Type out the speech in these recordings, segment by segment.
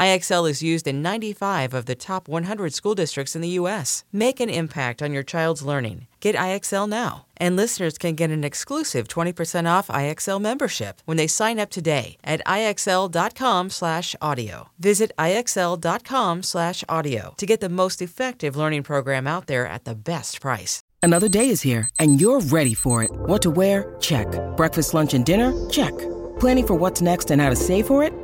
IXL is used in 95 of the top 100 school districts in the U.S. Make an impact on your child's learning. Get IXL now. And listeners can get an exclusive 20% off IXL membership when they sign up today at IXL.com slash audio. Visit IXL.com slash audio to get the most effective learning program out there at the best price. Another day is here and you're ready for it. What to wear? Check. Breakfast, lunch, and dinner? Check. Planning for what's next and how to save for it?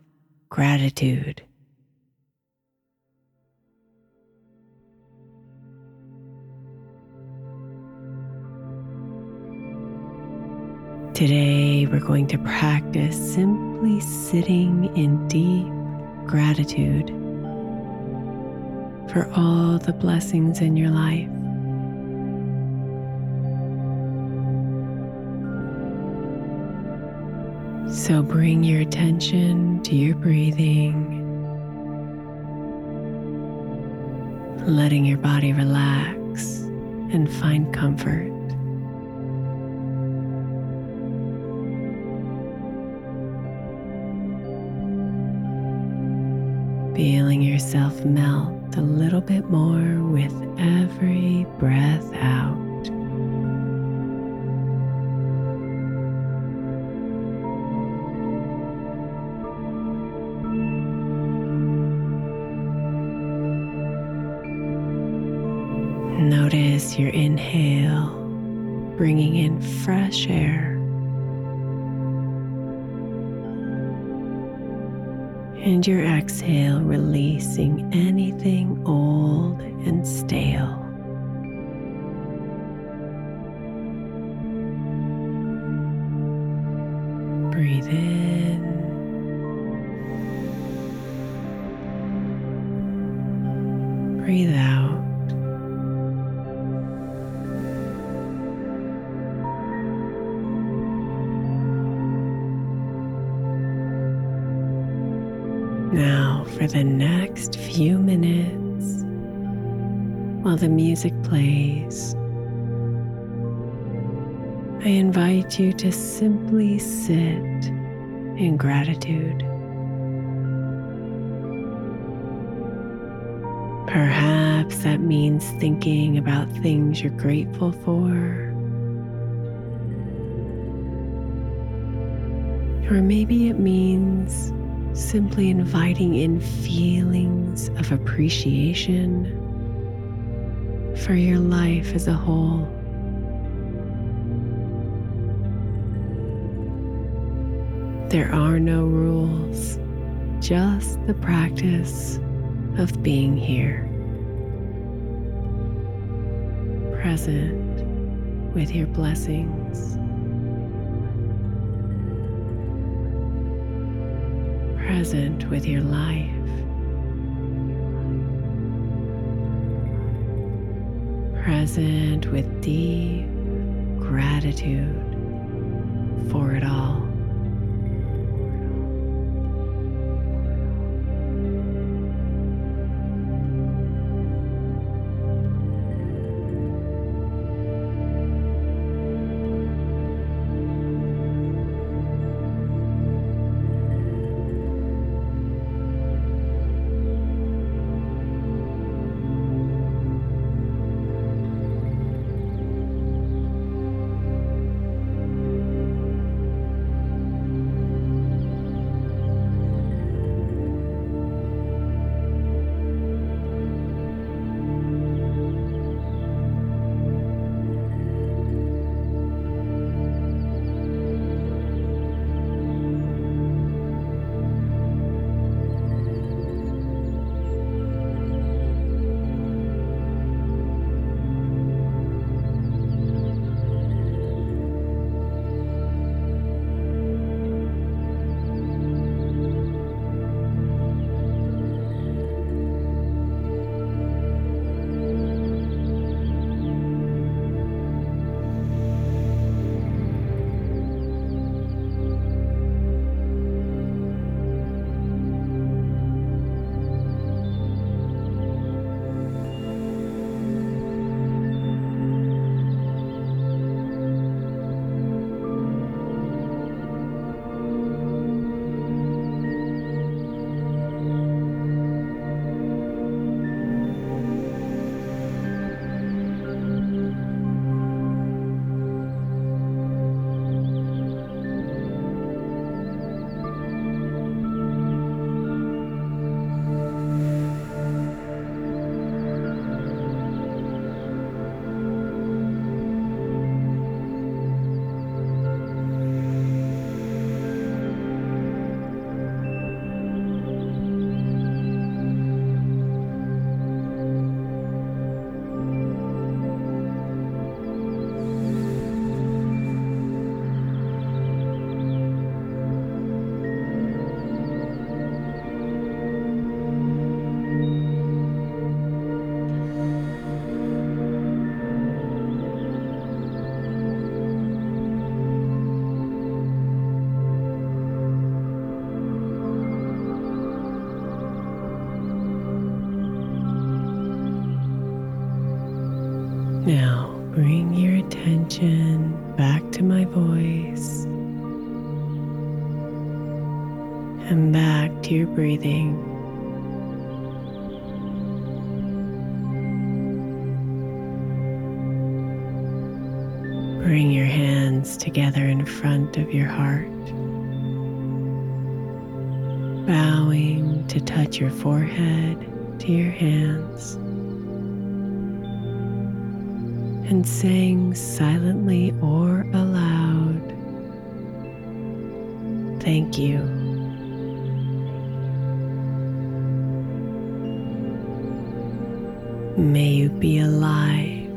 gratitude. Today, we're going to practice simply sitting in deep gratitude for all the blessings in your life. So bring your attention to your breathing, letting your body relax and find comfort. feeling yourself melt a little bit more with every breath out. Notice your inhale, bringing in fresh air. and your exhale releasing anything old and stale. Breathe in. Breathe out. Now, for the next few minutes, while the music plays, I invite you to simply sit in gratitude. Perhaps that means thinking about things you're grateful for. Or maybe it means simply inviting in feelings of appreciation for your life as a whole. There are no rules, just the practice of being here, present with your blessings. Present with your life. present with deep gratitude for it all. Now bring your attention back to my voice and back to your breathing. Bring your hands together in front of your heart, bowing to touch your forehead to your hands and saying silently or aloud, Thank you. May you be alive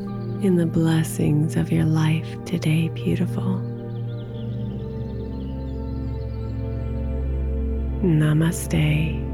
in the blessings of your life today, beautiful. Namaste.